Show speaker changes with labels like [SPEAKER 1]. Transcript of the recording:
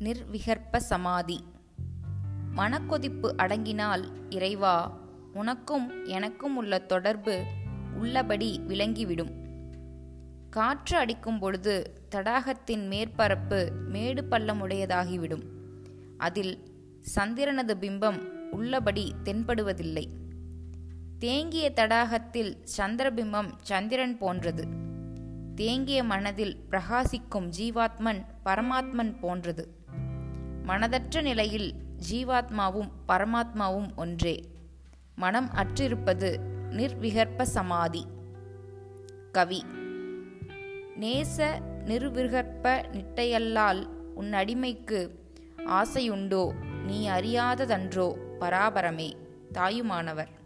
[SPEAKER 1] நிர்விகற்ப சமாதி. மனக்கொதிப்பு அடங்கினால் இறைவா உனக்கும் எனக்கும் உள்ள தொடர்பு உள்ளபடி விளங்கிவிடும். காற்று அடிக்கும் பொழுது தடாகத்தின் மேற்பரப்பு மேடு பள்ளமுடையதாகிவிடும். அதில் சந்திரனது பிம்பம் உள்ளபடி தென்படுவதில்லை. தேங்கிய தடாகத்தில் சந்திரபிம்பம் சந்திரன் போன்றது. தேங்கிய மனதில் பிரகாசிக்கும் ஜீவாத்மன் பரமாத்மன் போன்றது. மனதற்ற நிலையில் ஜீவாத்மாவும் பரமாத்மாவும் ஒன்றே. மனம் அற்றிருப்பது நிர்விகற்ப சமாதி. கவி நேச நிர்விகற்ப நிட்டையல்லால் உன் அடிமைக்கு ஆசையுண்டோ நீ அறியாததன்றோ பராபரமே. தாயுமானவர்.